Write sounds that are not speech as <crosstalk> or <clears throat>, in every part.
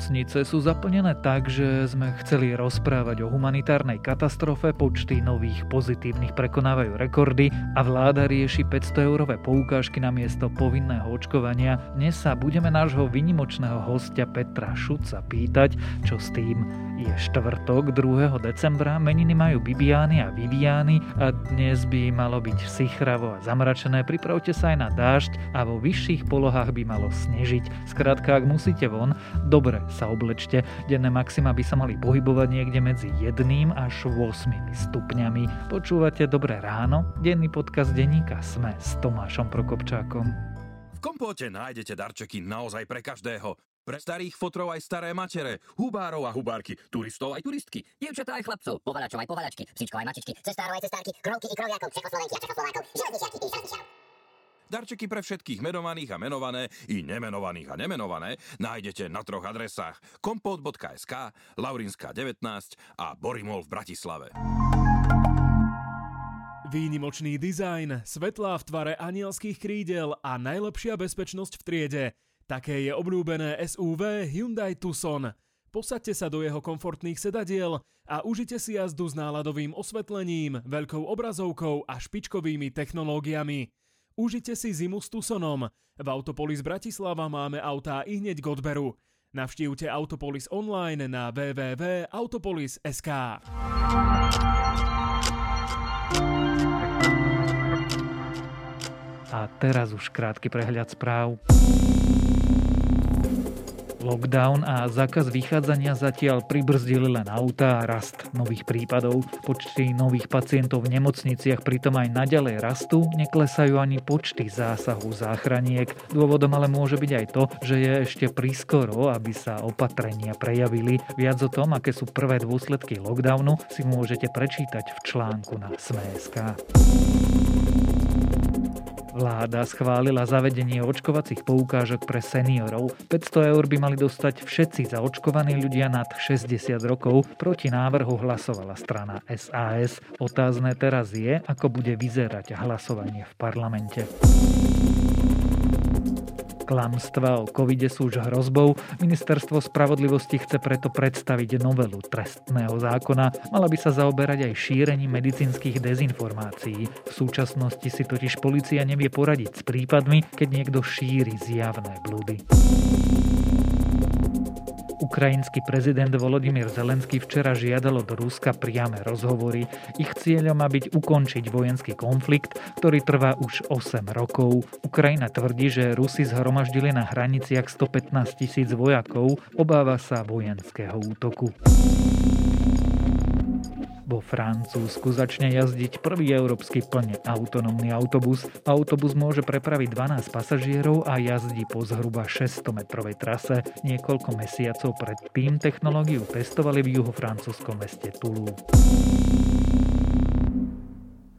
Nemocnice sú zaplnené tak, že sme chceli rozprávať o humanitárnej katastrofe, počty nových pozitívnych prekonávajú rekordy a vláda rieši 500-eurové poukážky na miesto povinného očkovania. Dnes sa budeme nášho vynimočného hostia Petra Šuca pýtať, čo s tým. Je štvrtok 2. decembra, meniny majú Bibiány a Viviány a dnes by malo byť sichravo a zamračené. Pripravte sa aj na dážď a vo vyšších polohách by malo snežiť. Skrátka, ak musíte von, dobre sa oblečte. Denné maxima by sa mali pohybovať niekde medzi 1 až 8 stupňami. Počúvate Dobré ráno? Denný podcast denníka Sme s Tomášom Prokopčákom. V kompóte nájdete darčeky naozaj pre každého. Pre starých fotrov aj staré matere, hubárov a hubárky, turistov aj turistky. Dievčatá aj chlapcov, povalačov aj povalačky, psíčkov aj mačičky, cestárov aj cestárky, krovky i kroviakov, Čechoslovenky a i železničiarov. Darčeky pre všetkých menovaných a menované i nemenovaných a nemenované nájdete na troch adresách kompot.sk, Laurinská 19 a Borimol v Bratislave. Výnimočný dizajn, svetlá v tvare anielských krídel a najlepšia bezpečnosť v triede – Také je obľúbené SUV Hyundai Tucson. Posaďte sa do jeho komfortných sedadiel a užite si jazdu s náladovým osvetlením, veľkou obrazovkou a špičkovými technológiami. Užite si zimu s Tucsonom. V Autopolis Bratislava máme autá i hneď k odberu. Navštívte Autopolis online na www.autopolis.sk. A teraz už krátky prehľad správ. Lockdown a zákaz vychádzania zatiaľ pribrzdili len auta a rast nových prípadov. Počty nových pacientov v nemocniciach pritom aj naďalej rastú, neklesajú ani počty zásahov záchraniek. Dôvodom ale môže byť aj to, že je ešte prískoro, aby sa opatrenia prejavili. Viac o tom, aké sú prvé dôsledky lockdownu, si môžete prečítať v článku na Sme.sk. Vláda schválila zavedenie očkovacích poukážok pre seniorov. 500 eur by mali dostať všetci zaočkovaní ľudia nad 60 rokov. Proti návrhu hlasovala strana SAS. Otázne teraz je, ako bude vyzerať hlasovanie v parlamente. Klamstva o covide sú už hrozbou. Ministerstvo spravodlivosti chce preto predstaviť novelu trestného zákona. Mala by sa zaoberať aj šírením medicínskych dezinformácií. V súčasnosti si totiž policia nevie poradiť s prípadmi, keď niekto šíri zjavné blúdy. Ukrajinský prezident Volodymyr Zelenský včera žiadal od Ruska priame rozhovory. Ich cieľom má byť ukončiť vojenský konflikt, ktorý trvá už 8 rokov. Ukrajina tvrdí, že Rusi zhromaždili na hraniciach 115 tisíc vojakov, obáva sa vojenského útoku. Vo Francúzsku začne jazdiť prvý európsky plne autonómny autobus. Autobus môže prepraviť 12 pasažierov a jazdí po zhruba 600-metrovej trase. Niekoľko mesiacov predtým technológiu testovali v juhofrancúzskom meste Toulouse.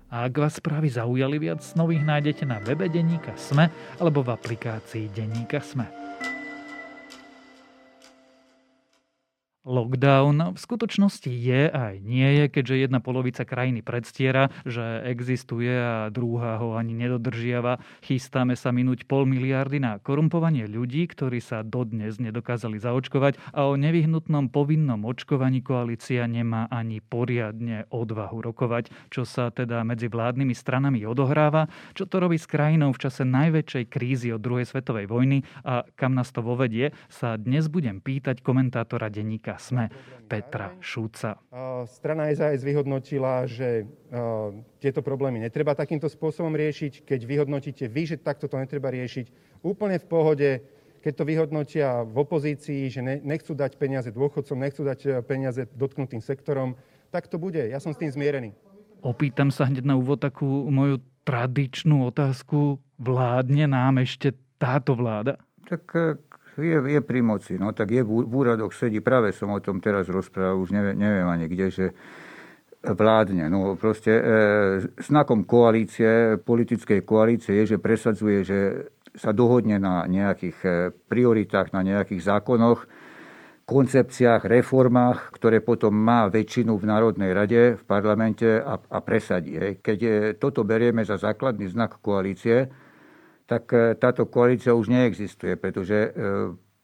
A ak vás správy zaujali viac, nových nájdete na webe Deníka Sme alebo v aplikácii Deníka Sme. Lockdown v skutočnosti je aj nie je, keďže jedna polovica krajiny predstiera, že existuje a druhá ho ani nedodržiava. Chystáme sa minúť pol miliardy na korumpovanie ľudí, ktorí sa dodnes nedokázali zaočkovať a o nevyhnutnom povinnom očkovaní koalícia nemá ani poriadne odvahu rokovať, čo sa teda medzi vládnymi stranami odohráva, čo to robí s krajinou v čase najväčšej krízy od druhej svetovej vojny? A kam nás to vovedie, sa dnes budem pýtať komentátora denníka denníka SME Petra Šúca. Strana SAS vyhodnotila, že tieto problémy netreba takýmto spôsobom riešiť. Keď vyhodnotíte vy, že takto to netreba riešiť, úplne v pohode, keď to vyhodnotia v opozícii, že nechcú dať peniaze dôchodcom, nechcú dať e, peniaze dotknutým sektorom, tak to bude. Ja som s tým zmierený. Opýtam sa hneď na úvod takú moju tradičnú otázku. Vládne nám ešte táto vláda? Tak e, je, je pri moci. No tak je v, úradoch sedí, práve som o tom teraz rozprával, už neviem, neviem ani kde, že vládne. No proste e, znakom koalície, politickej koalície je, že presadzuje, že sa dohodne na nejakých e, prioritách, na nejakých zákonoch, koncepciách, reformách, ktoré potom má väčšinu v Národnej rade, v parlamente a, a presadí. Keď je, toto berieme za základný znak koalície, tak e, táto koalícia už neexistuje, pretože e,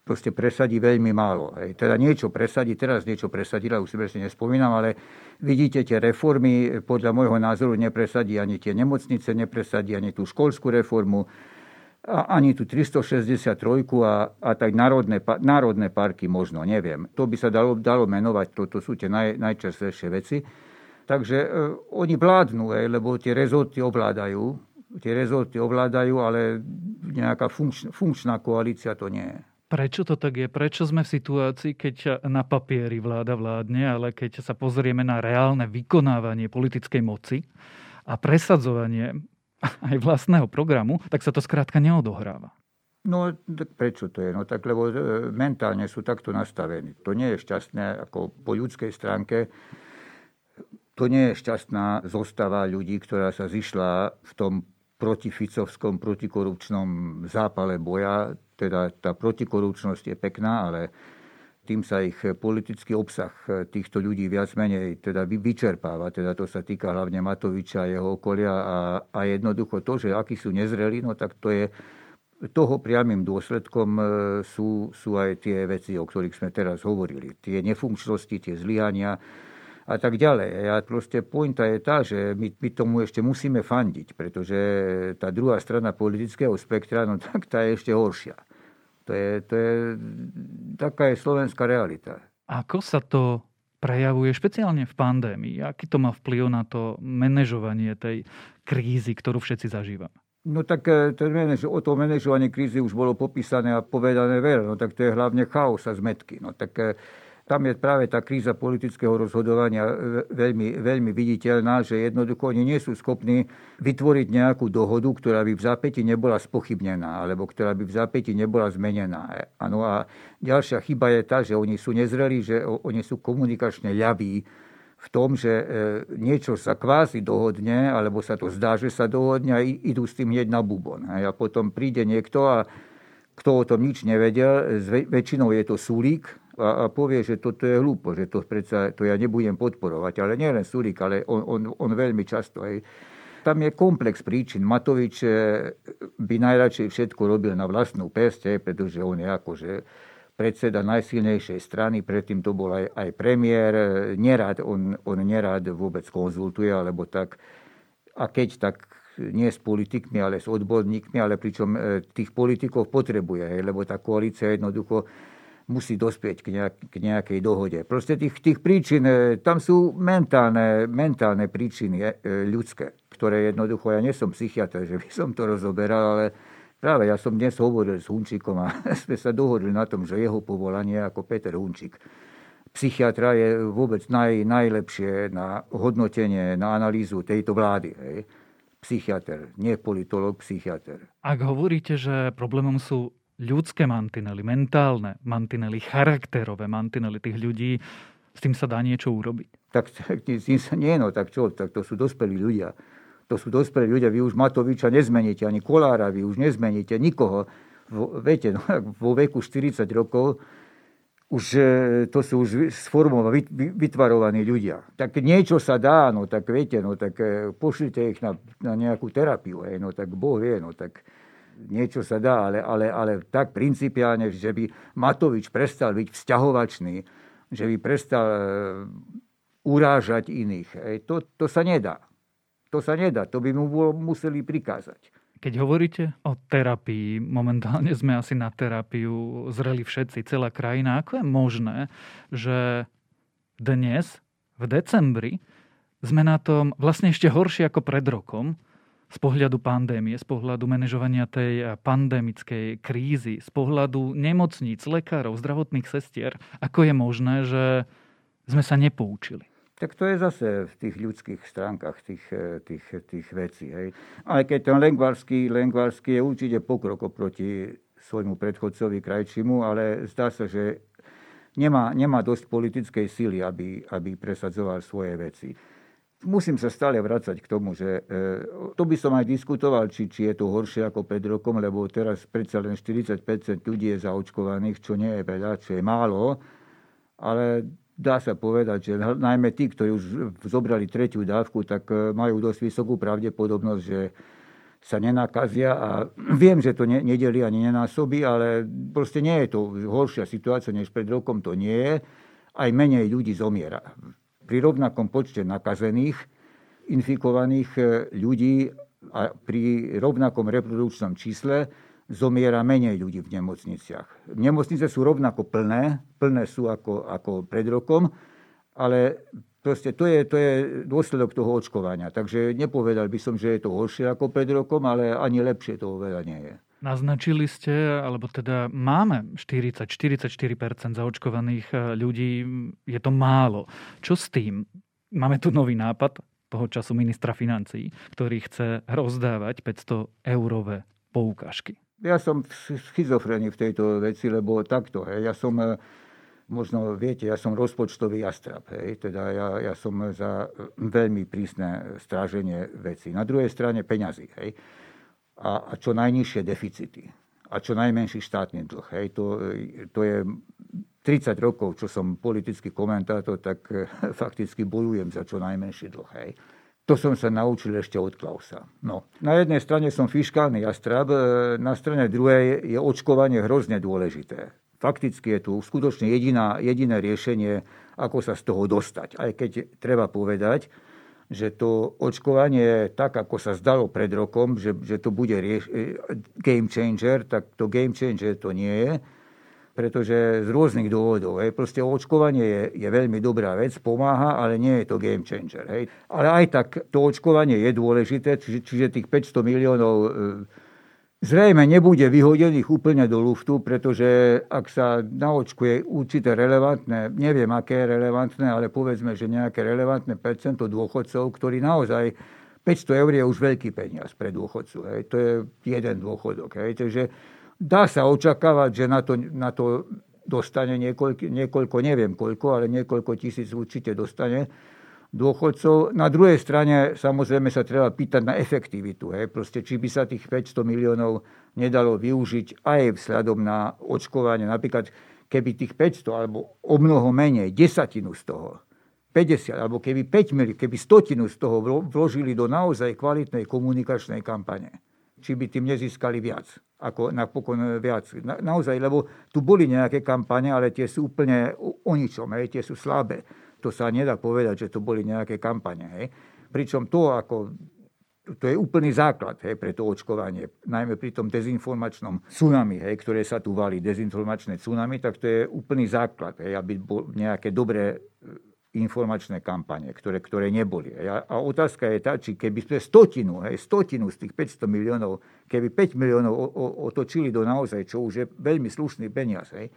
proste presadí veľmi málo. Teda niečo presadí, teraz niečo presadila, už si presne nespomínam, ale vidíte, tie reformy podľa môjho názoru nepresadí ani tie nemocnice, nepresadí ani tú školskú reformu, a ani tú 363 a, a tak národné, národné parky možno, neviem. To by sa dalo, dalo menovať, to, sú tie naj, najčastejšie veci. Takže e, oni vládnu, e, lebo tie rezorty ovládajú, tie rezorty ovládajú, ale nejaká funkč, funkčná koalícia to nie je. Prečo to tak je? Prečo sme v situácii, keď na papieri vláda vládne, ale keď sa pozrieme na reálne vykonávanie politickej moci a presadzovanie <laughs> aj vlastného programu, tak sa to skrátka neodohráva. No tak prečo to je? No tak lebo e, mentálne sú takto nastavení. To nie je šťastné ako po ľudskej stránke. To nie je šťastná zostava ľudí, ktorá sa zišla v tom protificovskom, protikorupčnom zápale boja teda tá protikorupčnosť je pekná, ale tým sa ich politický obsah týchto ľudí viac menej teda vyčerpáva. Teda to sa týka hlavne Matoviča a jeho okolia a, a jednoducho to, že akí sú nezreli, no tak to je toho priamým dôsledkom e, sú, sú aj tie veci, o ktorých sme teraz hovorili. Tie nefunkčnosti, tie zlyhania a tak ďalej. A proste pointa je tá, že my, my tomu ešte musíme fandiť, pretože tá druhá strana politického spektra, no tak tá je ešte horšia. To je, to je, taká je slovenská realita. Ako sa to prejavuje špeciálne v pandémii? Aký to má vplyv na to manažovanie tej krízy, ktorú všetci zažívame? No tak e, ten manaž, o to manažovanie krízy už bolo popísané a povedané veľa. No tak to je hlavne chaos a zmetky. No tak e, tam je práve tá kríza politického rozhodovania veľmi, veľmi viditeľná, že jednoducho oni nie sú schopní vytvoriť nejakú dohodu, ktorá by v zápäti nebola spochybnená, alebo ktorá by v zápäti nebola zmenená. Ano, a ďalšia chyba je tá, že oni sú nezreli, že oni sú komunikačne ľaví v tom, že e, niečo sa kvázi dohodne, alebo sa to zdá, že sa dohodne a idú s tým hneď na bubon. A potom príde niekto a kto o tom nič nevedel, väčšinou je to súlík, a, a povie, že toto je hlúpo, že to predsa to ja nebudem podporovať. Ale nielen Surik, ale on, on, on veľmi často. Hej. Tam je komplex príčin. Matovič eh, by najradšej všetko robil na vlastnú peste, pretože on je akože predseda najsilnejšej strany, predtým to bol aj, aj premiér. Nerad, on, on nerad vôbec konzultuje, alebo tak. A keď tak nie s politikmi, ale s odborníkmi, ale pričom eh, tých politikov potrebuje, lebo tá koalícia jednoducho musí dospieť k, nejak, k nejakej dohode. Proste tých, tých príčin, e, tam sú mentálne, mentálne príčiny e, ľudské, ktoré jednoducho, ja nie som psychiatr, že by som to rozoberal, ale práve ja som dnes hovoril s Hunčíkom a <laughs> sme sa dohodli na tom, že jeho povolanie ako Peter Hunčík psychiatra je vôbec naj, najlepšie na hodnotenie, na analýzu tejto vlády. Hej. Psychiatr, nie politolog, psychiatr. Ak hovoríte, že problémom sú ľudské mantinely, mentálne mantinely, charakterové mantinely tých ľudí, s tým sa dá niečo urobiť? Tak, s tým sa nie, no tak čo, tak to sú dospelí ľudia. To sú dospelí ľudia, vy už Matoviča nezmeníte, ani Kolára vy už nezmeníte, nikoho. Vo, viete, no, vo veku 40 rokov už e, to sú už sformovaní, vytvarovaní ľudia. Tak niečo sa dá, no tak viete, no tak e, pošlite ich na, na nejakú terapiu, hej, no tak Boh vie, no tak niečo sa dá, ale, ale, ale tak principiálne, že by Matovič prestal byť vzťahovačný, že by prestal e, urážať iných. To, to sa nedá. To sa nedá. To by mu museli prikázať. Keď hovoríte o terapii, momentálne sme asi na terapiu zreli všetci, celá krajina. Ako je možné, že dnes, v decembri, sme na tom vlastne ešte horšie ako pred rokom, z pohľadu pandémie, z pohľadu manažovania tej eh, pandemickej krízy, z pohľadu nemocníc, lekárov, zdravotných sestier, ako je možné, že sme sa nepoučili? Tak to je zase v tých ľudských stránkach tých, eh, tých, tých vecí. Hej. Aj keď ten Lengvarský, Lengvarský je určite pokrok oproti svojmu predchodcovi krajčimu, ale zdá sa, že nemá, nemá dosť politickej sily, aby, aby presadzoval svoje veci. Musím sa stále vrácať k tomu, že e, to by som aj diskutoval, či, či je to horšie ako pred rokom, lebo teraz predsa len 40% ľudí je zaočkovaných, čo nie je veľa, čo je málo, ale dá sa povedať, že najmä tí, ktorí už zobrali tretiu dávku, tak e, majú dosť vysokú pravdepodobnosť, že sa nenakazia a <clears throat> viem, že to ne, nedeli ani nenásobí, ale proste nie je to horšia situácia, než pred rokom to nie je. Aj menej ľudí zomiera. Pri rovnakom počte nakazených, infikovaných e, ľudí a pri rovnakom reprodukčnom čísle zomiera menej ľudí v nemocniciach. Nemocnice sú rovnako plné, plné sú ako, ako pred rokom, ale proste to je, to je dôsledok toho očkovania. Takže nepovedal by som, že je to horšie ako pred rokom, ale ani lepšie to veľa nie je. Naznačili ste, alebo teda máme 40-44% zaočkovaných eh, ľudí, je to málo. Čo s tým? Máme tu nový nápad toho času ministra financí, ktorý chce rozdávať 500 eurové poukážky. Ja som schizofrený v tejto veci, lebo takto, hej, ja som eh, možno viete, ja som rozpočtový jastrab, hej, teda ja, ja som za veľmi prísne stráženie veci. Na druhej strane peňazí, hej, a, a čo najnižšie deficity a čo najmenší štátny dlh. Hej, to, to je 30 rokov, čo som politický komentátor, tak <laughs> fakticky bojujem za čo najmenší dlh. Hej. To som sa naučil ešte od Klausa. No. Na jednej strane som fiskálny jastrab, na strane druhej je očkovanie hrozne dôležité fakticky je tu skutočne jediná, jediné riešenie, ako sa z toho dostať. Aj keď treba povedať, že to očkovanie, tak ako sa zdalo pred rokom, že, že to bude rieš- e, game changer, tak to game changer to nie je, pretože z rôznych dôvodov. Hej. Proste očkovanie je, je veľmi dobrá vec, pomáha, ale nie je to game changer. Hej. Ale aj tak to očkovanie je dôležité, čiže, čiže tých 500 miliónov e, zrejme nebude vyhodených úplne do luftu, pretože ak sa naočkuje určité relevantné, neviem aké je relevantné, ale povedzme, že nejaké relevantné percento dôchodcov, ktorí naozaj 500 eur je už veľký peniaz pre dôchodcu. Hej. To je jeden dôchodok. Hej. Takže dá sa očakávať, že na to, na to dostane niekoľko, niekoľko, neviem koľko, ale niekoľko tisíc určite dostane dôchodcov. Na druhej strane samozrejme sa treba pýtať na efektivitu. Hej. Proste, či by sa tých 500 miliónov nedalo využiť aj vzhľadom na očkovanie. Napríklad, keby tých 500 alebo o mnoho menej, desatinu z toho, 50, alebo keby 5 miliónov, keby stotinu z toho vložili do naozaj kvalitnej komunikačnej kampane, či by tým nezískali viac, ako napokon viac. Na, naozaj, lebo tu boli nejaké kampane, ale tie sú úplne o, o ničom, hej, tie sú slabé. To sa nedá povedať, že to boli nejaké kampane. Hej. Pričom to ako to je úplný základ hej, pre to očkovanie. Najmä pri tom dezinformačnom tsunami, hej, ktoré sa tu valí, dezinformačné tsunami, tak to je úplný základ, hej, aby bol nejaké dobré e, informačné kampane, ktoré, ktoré neboli. A, a otázka je tá, či keby sme stotinu, hej, stotinu z tých 500 miliónov, keby 5 miliónov o, o, otočili do naozaj, čo už je veľmi slušný peniaz, hej,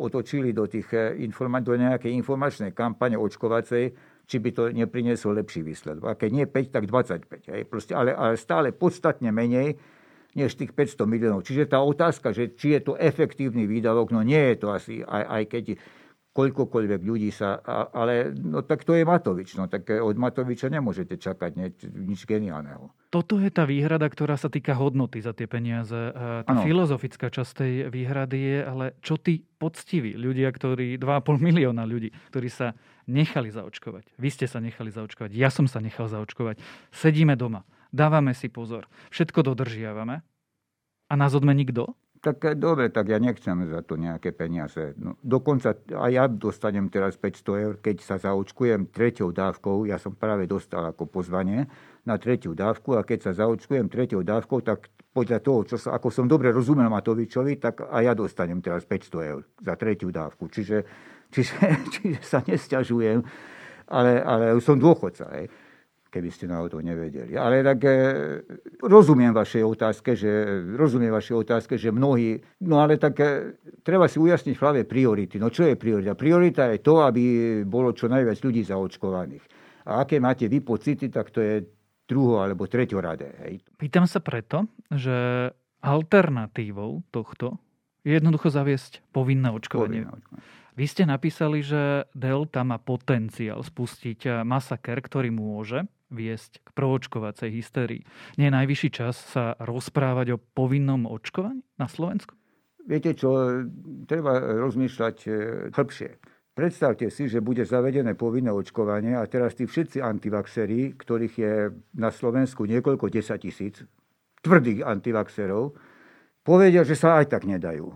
otočili do, tých eh, informa- do nejakej informačnej kampane očkovacej, či by to neprinieslo lepší výsledok. A keď nie 5, tak 25. Hej. Proste, ale, ale stále podstatne menej než tých 500 miliónov. Čiže tá otázka, že či je to efektívny výdavok, no nie je to asi, aj, aj keď koľkokoľvek ľudí sa... Ale no tak to je Matovič. No tak od Matoviča nemôžete čakať nič, nič geniálneho. Toto je tá výhrada, ktorá sa týka hodnoty za tie peniaze. Tá ano. filozofická časť tej výhrady je, ale čo tí poctiví ľudia, ktorí, 2,5 milióna ľudí, ktorí sa nechali zaočkovať. Vy ste sa nechali zaočkovať, ja som sa nechal zaočkovať. Sedíme doma, dávame si pozor, všetko dodržiavame a nás odmení kto? Tak eh, dobre, tak ja nechcem za to nejaké peniaze. No, dokonca aj ja dostanem teraz 500 eur, keď sa zaočkujem treťou dávkou. Ja som práve dostal ako pozvanie na tretiu dávku a keď sa zaočkujem treťou dávkou, tak podľa toho, čo sa, ako som dobre rozumel Matovičovi, tak aj ja dostanem teraz 500 eur za tretiu dávku. Čiže, čiže, <laughs> čiže sa nesťažujem, ale, ale som dôchodca. Hej keby ste na to nevedeli. Ale tak e, rozumiem vašej otázke, že, rozumiem vašej otázke, že mnohí, no ale tak e, treba si ujasniť v hlave priority. No čo je priorita? Priorita je to, aby bolo čo najviac ľudí zaočkovaných. A aké máte vy pocity, tak to je druho alebo treťoradé. Hej. Pýtam sa preto, že alternatívou tohto je jednoducho zaviesť povinné očkovanie. Povinné očkovanie. Vy ste napísali, že Delta má potenciál spustiť masaker, ktorý môže viesť k proočkovacej hystérii. Nie je najvyšší čas sa rozprávať o povinnom očkovaní na Slovensku? Viete čo, treba rozmýšľať e, hĺbšie. Predstavte si, že bude zavedené povinné očkovanie a teraz tí všetci antivaxerí, ktorých je na Slovensku niekoľko desať tisíc, tvrdých antivaxerov, povedia, že sa aj tak nedajú.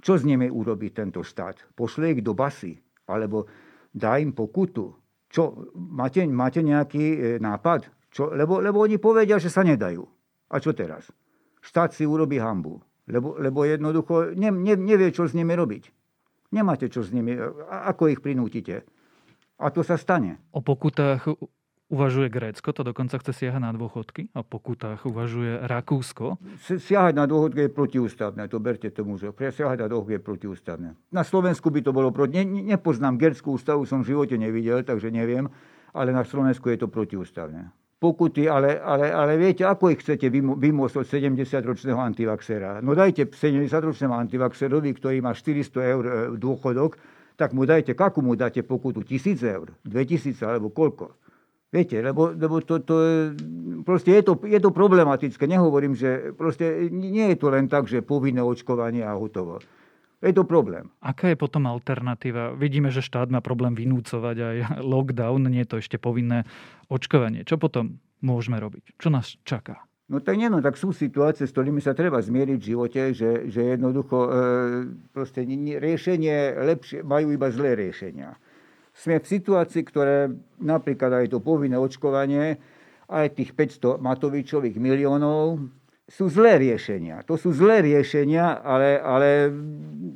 Čo s nimi urobí tento štát? Pošle ich do basy? Alebo dá im pokutu? Čo, máte, máte nejaký e, nápad? Čo, lebo, lebo oni povedia, že sa nedajú. A čo teraz? Štát si urobí hambu. Lebo, lebo jednoducho ne, ne, nevie, čo s nimi robiť. Nemáte čo s nimi. Ako ich prinútite? A to sa stane. O pokutách uvažuje Grécko, to dokonca chce siahať na dôchodky. O pokutách uvažuje Rakúsko. Siahať na dôchodky je protiústavné, to berte tomu, že siahať na dôchodky je protiústavné. Na Slovensku by to bolo proti... Ne, nepoznám Grécku ústavu, som v živote nevidel, takže neviem, ale na Slovensku je to protiústavné pokuty, ale, ale, ale viete, ako ich chcete vymôcť od 70-ročného antivaxera? No dajte 70-ročnému antivaxerovi, ktorý má 400 eur e, dôchodok, tak mu dajte, kakú mu dáte pokutu? 1000 eur? 2000 alebo koľko? Viete, lebo, lebo to, to je, proste je to, je to problematické. Nehovorím, že proste nie je to len tak, že povinné očkovanie a hotovo. Je to problém. Aká je potom alternatíva? Vidíme, že štát má problém vynúcovať aj <laughs> lockdown, nie je to ešte povinné očkovanie. Čo potom môžeme robiť? Čo nás čaká? No tak nie, no tak sú situácie, s ktorými sa treba zmieriť v živote, že, že jednoducho e, proste riešenie lepšie, majú iba zlé riešenia. Sme v situácii, ktoré napríklad aj to povinné očkovanie, aj tých 500 Matovičových miliónov, sú zlé riešenia. To sú zlé riešenia, ale, ale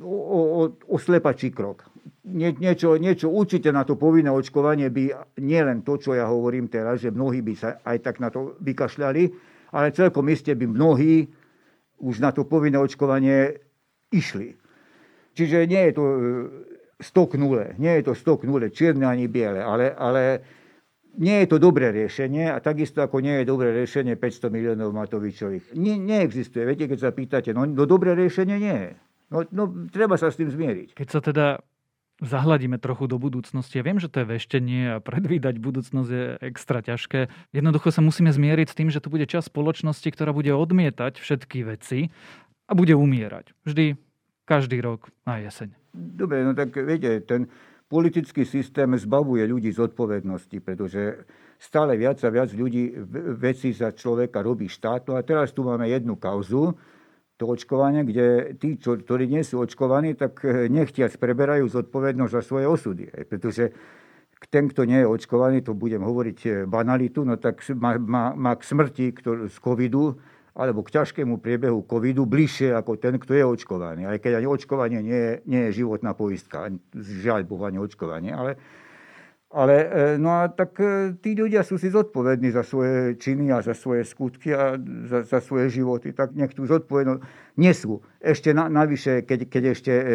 o, o, o slepačí krok. Nie, niečo, niečo určite na to povinné očkovanie by nielen to, čo ja hovorím teraz, že mnohí by sa aj tak na to vykašľali, ale celkom iste by mnohí už na to povinné očkovanie išli. Čiže nie je to e, stok nule, nie je to stok nule, čierne ani biele, ale, ale nie je to dobré riešenie a takisto ako nie je dobré riešenie 500 miliónov Matovičových. Nie, neexistuje. Viete, keď sa pýtate, no, no dobré riešenie nie je. No, no treba sa s tým zmieriť. Keď sa teda zahľadíme trochu do budúcnosti. Ja viem, že to je veštenie a predvídať budúcnosť je extra ťažké. Jednoducho sa musíme zmieriť s tým, že tu bude časť spoločnosti, ktorá bude odmietať všetky veci a bude umierať. Vždy, každý rok na jeseň. Dobre, no tak viete, ten, politický systém zbavuje ľudí z odpovednosti, pretože stále viac a viac ľudí veci za človeka robí štát. No a teraz tu máme jednu kauzu, to očkovanie, kde tí, čo, ktorí nie sú očkovaní, tak eh, nechtiac preberajú zodpovednosť za svoje osudy. Pretože ten, kto nie je očkovaný, to budem hovoriť eh, banalitu, no tak má, má, má k smrti kto, z covidu alebo k ťažkému priebehu covidu bližšie ako ten, kto je očkovaný. Aj keď ani očkovanie nie je, nie je životná poistka, žiaľ Bohu ani očkovanie, ale, ale e, no a tak e, tí ľudia sú si zodpovední za svoje činy a za svoje skutky a za, za svoje životy, tak nech tú zodpovednosť nesú. Ešte na, navyše, keď, keď ešte e,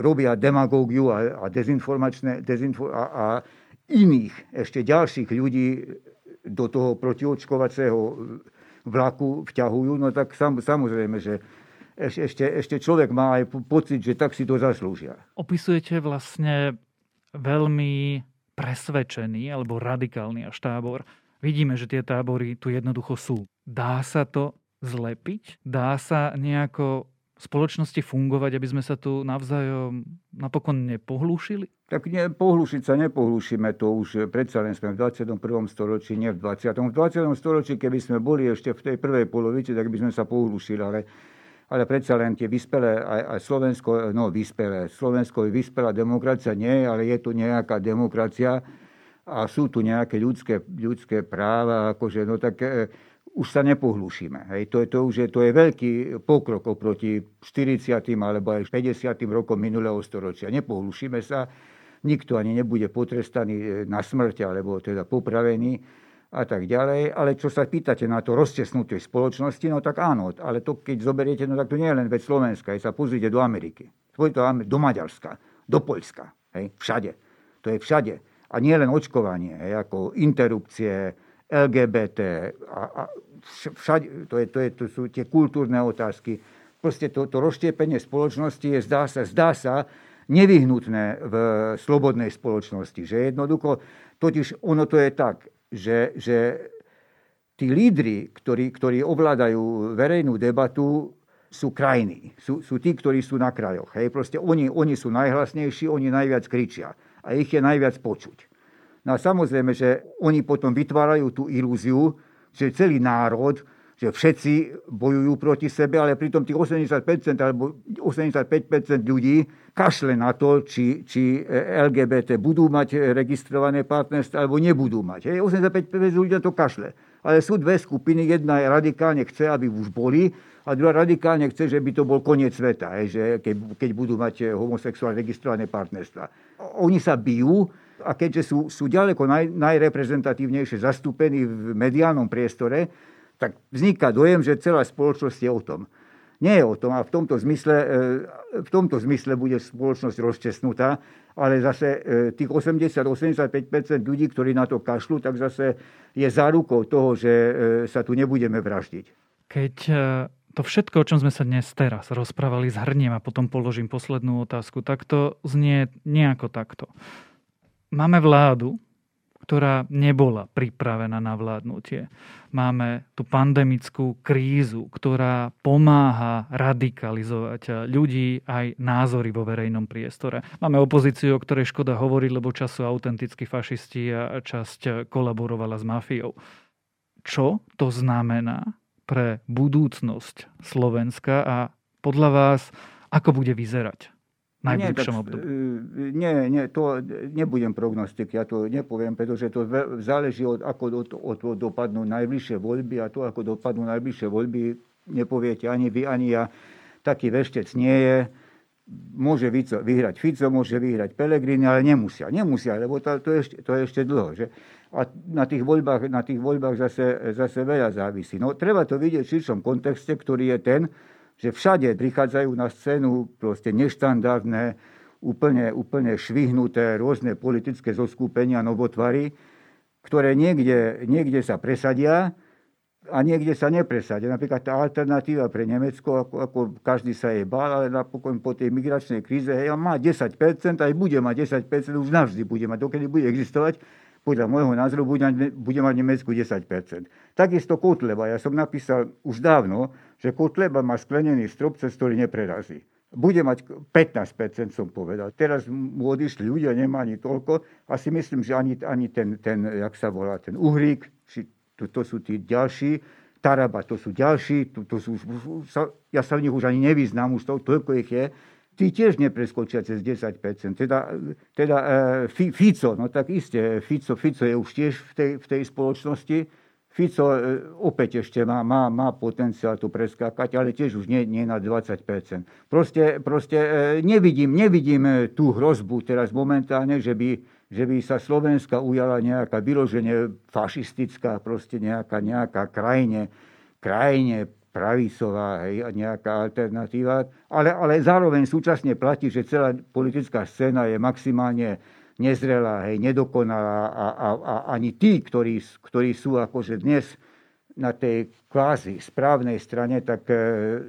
robia demagógiu a, a dezinformačné dezinfo- a, a iných, ešte ďalších ľudí do toho protiočkovacieho vlaku vťahujú, no tak sam, samozrejme, že ešte, ešte človek má aj pocit, že tak si to zaslúžia. Opisujete vlastne veľmi presvedčený alebo radikálny až tábor. Vidíme, že tie tábory tu jednoducho sú. Dá sa to zlepiť? Dá sa nejako spoločnosti fungovať, aby sme sa tu navzájom napokon nepohlúšili? Tak ne, pohlušiť sa nepohlušíme, to už predsa len sme v 21. storočí, nie v 20. V 20. storočí, keby sme boli ešte v tej prvej polovici, tak by sme sa pohlušili, ale, ale predsa len tie vyspelé, aj, aj Slovensko, no vyspelé, Slovensko je vyspelá demokracia, nie, ale je tu nejaká demokracia a sú tu nejaké ľudské, ľudské práva, akože, no tak e, už sa nepohlušíme. Hej. To, je, to, už je, to je veľký pokrok oproti 40. alebo aj 50. rokom minulého storočia. Nepohlušíme sa, nikto ani nebude potrestaný e, na smrť alebo teda popravený a tak ďalej. Ale čo sa pýtate na to roztesnutie spoločnosti, no tak áno, ale to keď zoberiete, no tak to nie je len vec Slovenska, aj sa pozrite do Ameriky, do Maďarska, do Poľska, hej, všade. To je všade. A nie len očkovanie, hej, ako interrupcie, LGBT a, a všade, to, je, to, je, to sú tie kultúrne otázky. Proste to, to rozštiepenie spoločnosti je, zdá sa, zdá sa, nevyhnutné v slobodnej spoločnosti. Že jednoducho, totiž ono to je tak, že, že tí lídry, ktorí, ktorí ovládajú verejnú debatu, sú krajní. Sú, sú tí, ktorí sú na krajoch. Hej. Proste oni, oni sú najhlasnejší, oni najviac kričia. A ich je najviac počuť. No a samozrejme, že oni potom vytvárajú tú ilúziu, že celý národ že všetci bojujú proti sebe, ale pritom tých 80% alebo 85% ľudí kašle na to, či, či LGBT budú mať registrované partnerstvo alebo nebudú mať. Hej, 85% ľudí na to kašle. Ale sú dve skupiny, jedna je radikálne chce, aby už boli, a druhá radikálne chce, že by to bol koniec sveta, že keď, keď budú mať homosexuálne registrované partnerstva. Oni sa bijú, a keďže sú, sú ďaleko naj, najreprezentatívnejšie zastúpení v mediálnom priestore, tak vzniká dojem, že celá spoločnosť je o tom. Nie je o tom a v tomto zmysle, e, v tomto zmysle bude spoločnosť rozčesnutá, ale zase e, tých 80-85% ľudí, ktorí na to kašľú, tak zase je zárukou toho, že e, sa tu nebudeme vraždiť. Keď to všetko, o čom sme sa dnes teraz rozprávali, zhrniem a potom položím poslednú otázku, tak to znie nejako takto. Máme vládu, ktorá nebola pripravená na vládnutie. Máme tú pandemickú krízu, ktorá pomáha radikalizovať ľudí aj názory vo verejnom priestore. Máme opozíciu, o ktorej škoda hovoriť, lebo čas sú autentickí fašisti a časť kolaborovala s mafiou. Čo to znamená pre budúcnosť Slovenska a podľa vás, ako bude vyzerať najbližšom nie, období? Nie, nie, to nebudem prognostik, ja to nepoviem, pretože to záleží od, ako od, od, od dopadnú najbližšie voľby a to, ako dopadnú najbližšie voľby, nepoviete ani vy, ani ja. Taký veštec nie je. Môže vyhrať Fico, môže vyhrať Pelegrini, ale nemusia. Nemusia, lebo to, to, je, ešte, to je ešte dlho. Že? A na tých voľbách, na tých voľbách zase, zase veľa závisí. No, treba to vidieť v širšom kontexte, ktorý je ten, že všade prichádzajú na scénu proste neštandardné, úplne, úplne švihnuté rôzne politické zoskupenia, novotvary, ktoré niekde, niekde sa presadia a niekde sa nepresadia. Napríklad tá alternatíva pre Nemecko, ako, ako každý sa jej bál, ale napokon po tej migračnej kríze hej, má 10%, aj bude mať 10%, už navždy bude mať, dokedy bude existovať, podľa môjho názoru bude, bude mať Nemecku 10%. Takisto Kotleba. Ja som napísal už dávno, že Kotleba má sklenený strop, cez ktorý neprerazí. Bude mať 15%, som povedal. Teraz mu odišli ľudia, nemá ani toľko. A si myslím, že ani, ani ten, ten, jak sa volá, ten Uhrík, či, to, to sú tí ďalší, Taraba, to sú ďalší, to, to sú, ja sa v nich už ani nevyznám, už to, toľko ich je tí tiež nepreskočia cez 10%. Teda, teda e, Fico, no tak iste, Fico, Fico je už tiež v tej, v tej spoločnosti. Fico e, opäť ešte má, má, má potenciál tu preskákať, ale tiež už nie, nie na 20%. Proste, proste e, nevidím, nevidím e, tú hrozbu teraz momentálne, že by, že by sa Slovenska ujala nejaká vyloženie fašistická, proste nejaká, nejaká krajine, krajine pravicová, hej, nejaká alternatíva, ale, ale zároveň súčasne platí, že celá politická scéna je maximálne nezrelá, hej, nedokonalá a, a, a ani tí, ktorí, ktorí sú akože dnes na tej kvázi správnej strane, tak e,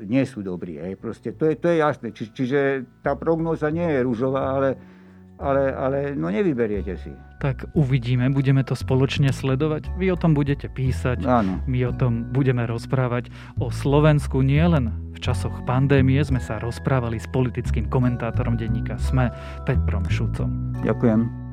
nie sú dobrí. Hej. Proste to je, to je jasné. Či, čiže tá prognóza nie je rúžová, ale ale, ale no nevyberiete si. Tak uvidíme, budeme to spoločne sledovať. Vy o tom budete písať, Áno. my o tom budeme rozprávať. O Slovensku nielen v časoch pandémie sme sa rozprávali s politickým komentátorom denníka SME, Petrom Šucom. Ďakujem.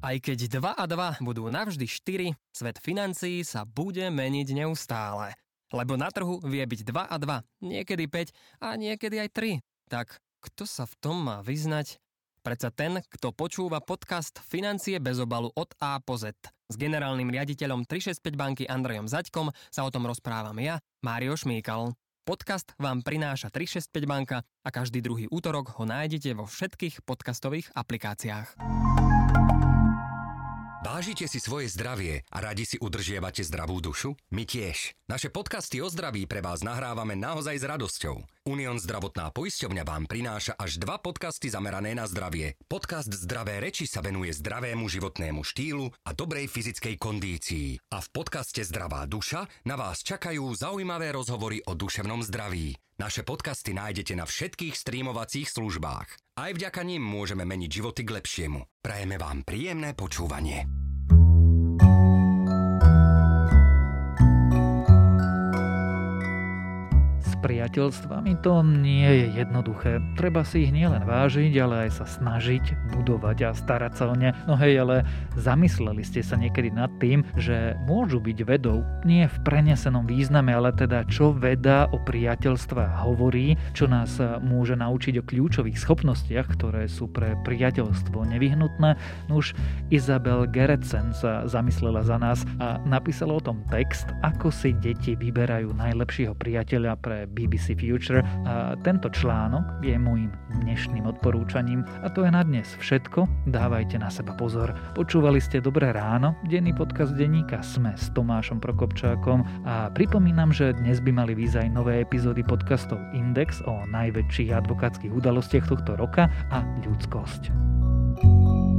Aj keď 2 a 2 budú navždy 4, svet financií sa bude meniť neustále. Lebo na trhu vie byť 2 a 2, niekedy 5 a niekedy aj 3. Tak kto sa v tom má vyznať? Predsa ten, kto počúva podcast Financie bez obalu od A po Z. S generálnym riaditeľom 365 banky Andrejom Zaďkom sa o tom rozprávam ja, Mário Šmíkal. Podcast vám prináša 365 banka a každý druhý útorok ho nájdete vo všetkých podcastových aplikáciách. Vážite si svoje zdravie a radi si udržiavate zdravú dušu? My tiež. Naše podcasty o zdraví pre vás nahrávame naozaj s radosťou. Unión zdravotná poisťovňa vám prináša až dva podcasty zamerané na zdravie. Podcast Zdravé reči sa venuje zdravému životnému štýlu a dobrej fyzickej kondícii. A v podcaste Zdravá duša na vás čakajú zaujímavé rozhovory o duševnom zdraví. Naše podcasty nájdete na všetkých streamovacích službách. Aj vďaka nim môžeme meniť životy k lepšiemu. Prajeme vám príjemné počúvanie. Priateľstvami to nie je jednoduché. Treba si ich nielen vážiť, ale aj sa snažiť budovať a starať sa o ne. No hej, ale zamysleli ste sa niekedy nad tým, že môžu byť vedou nie v prenesenom význame, ale teda čo veda o priateľstva hovorí, čo nás môže naučiť o kľúčových schopnostiach, ktoré sú pre priateľstvo nevyhnutné. No už Isabel Geretsen sa zamyslela za nás a napísala o tom text, ako si deti vyberajú najlepšieho priateľa pre BBC Future a tento článok je môjim dnešným odporúčaním a to je na dnes všetko. Dávajte na seba pozor. Počúvali ste Dobré ráno, denný podcast denníka Sme s Tomášom Prokopčákom a pripomínam, že dnes by mali výjsť aj nové epizódy podcastov Index o najväčších advokátskych udalostiach tohto roka a ľudskosť. thank you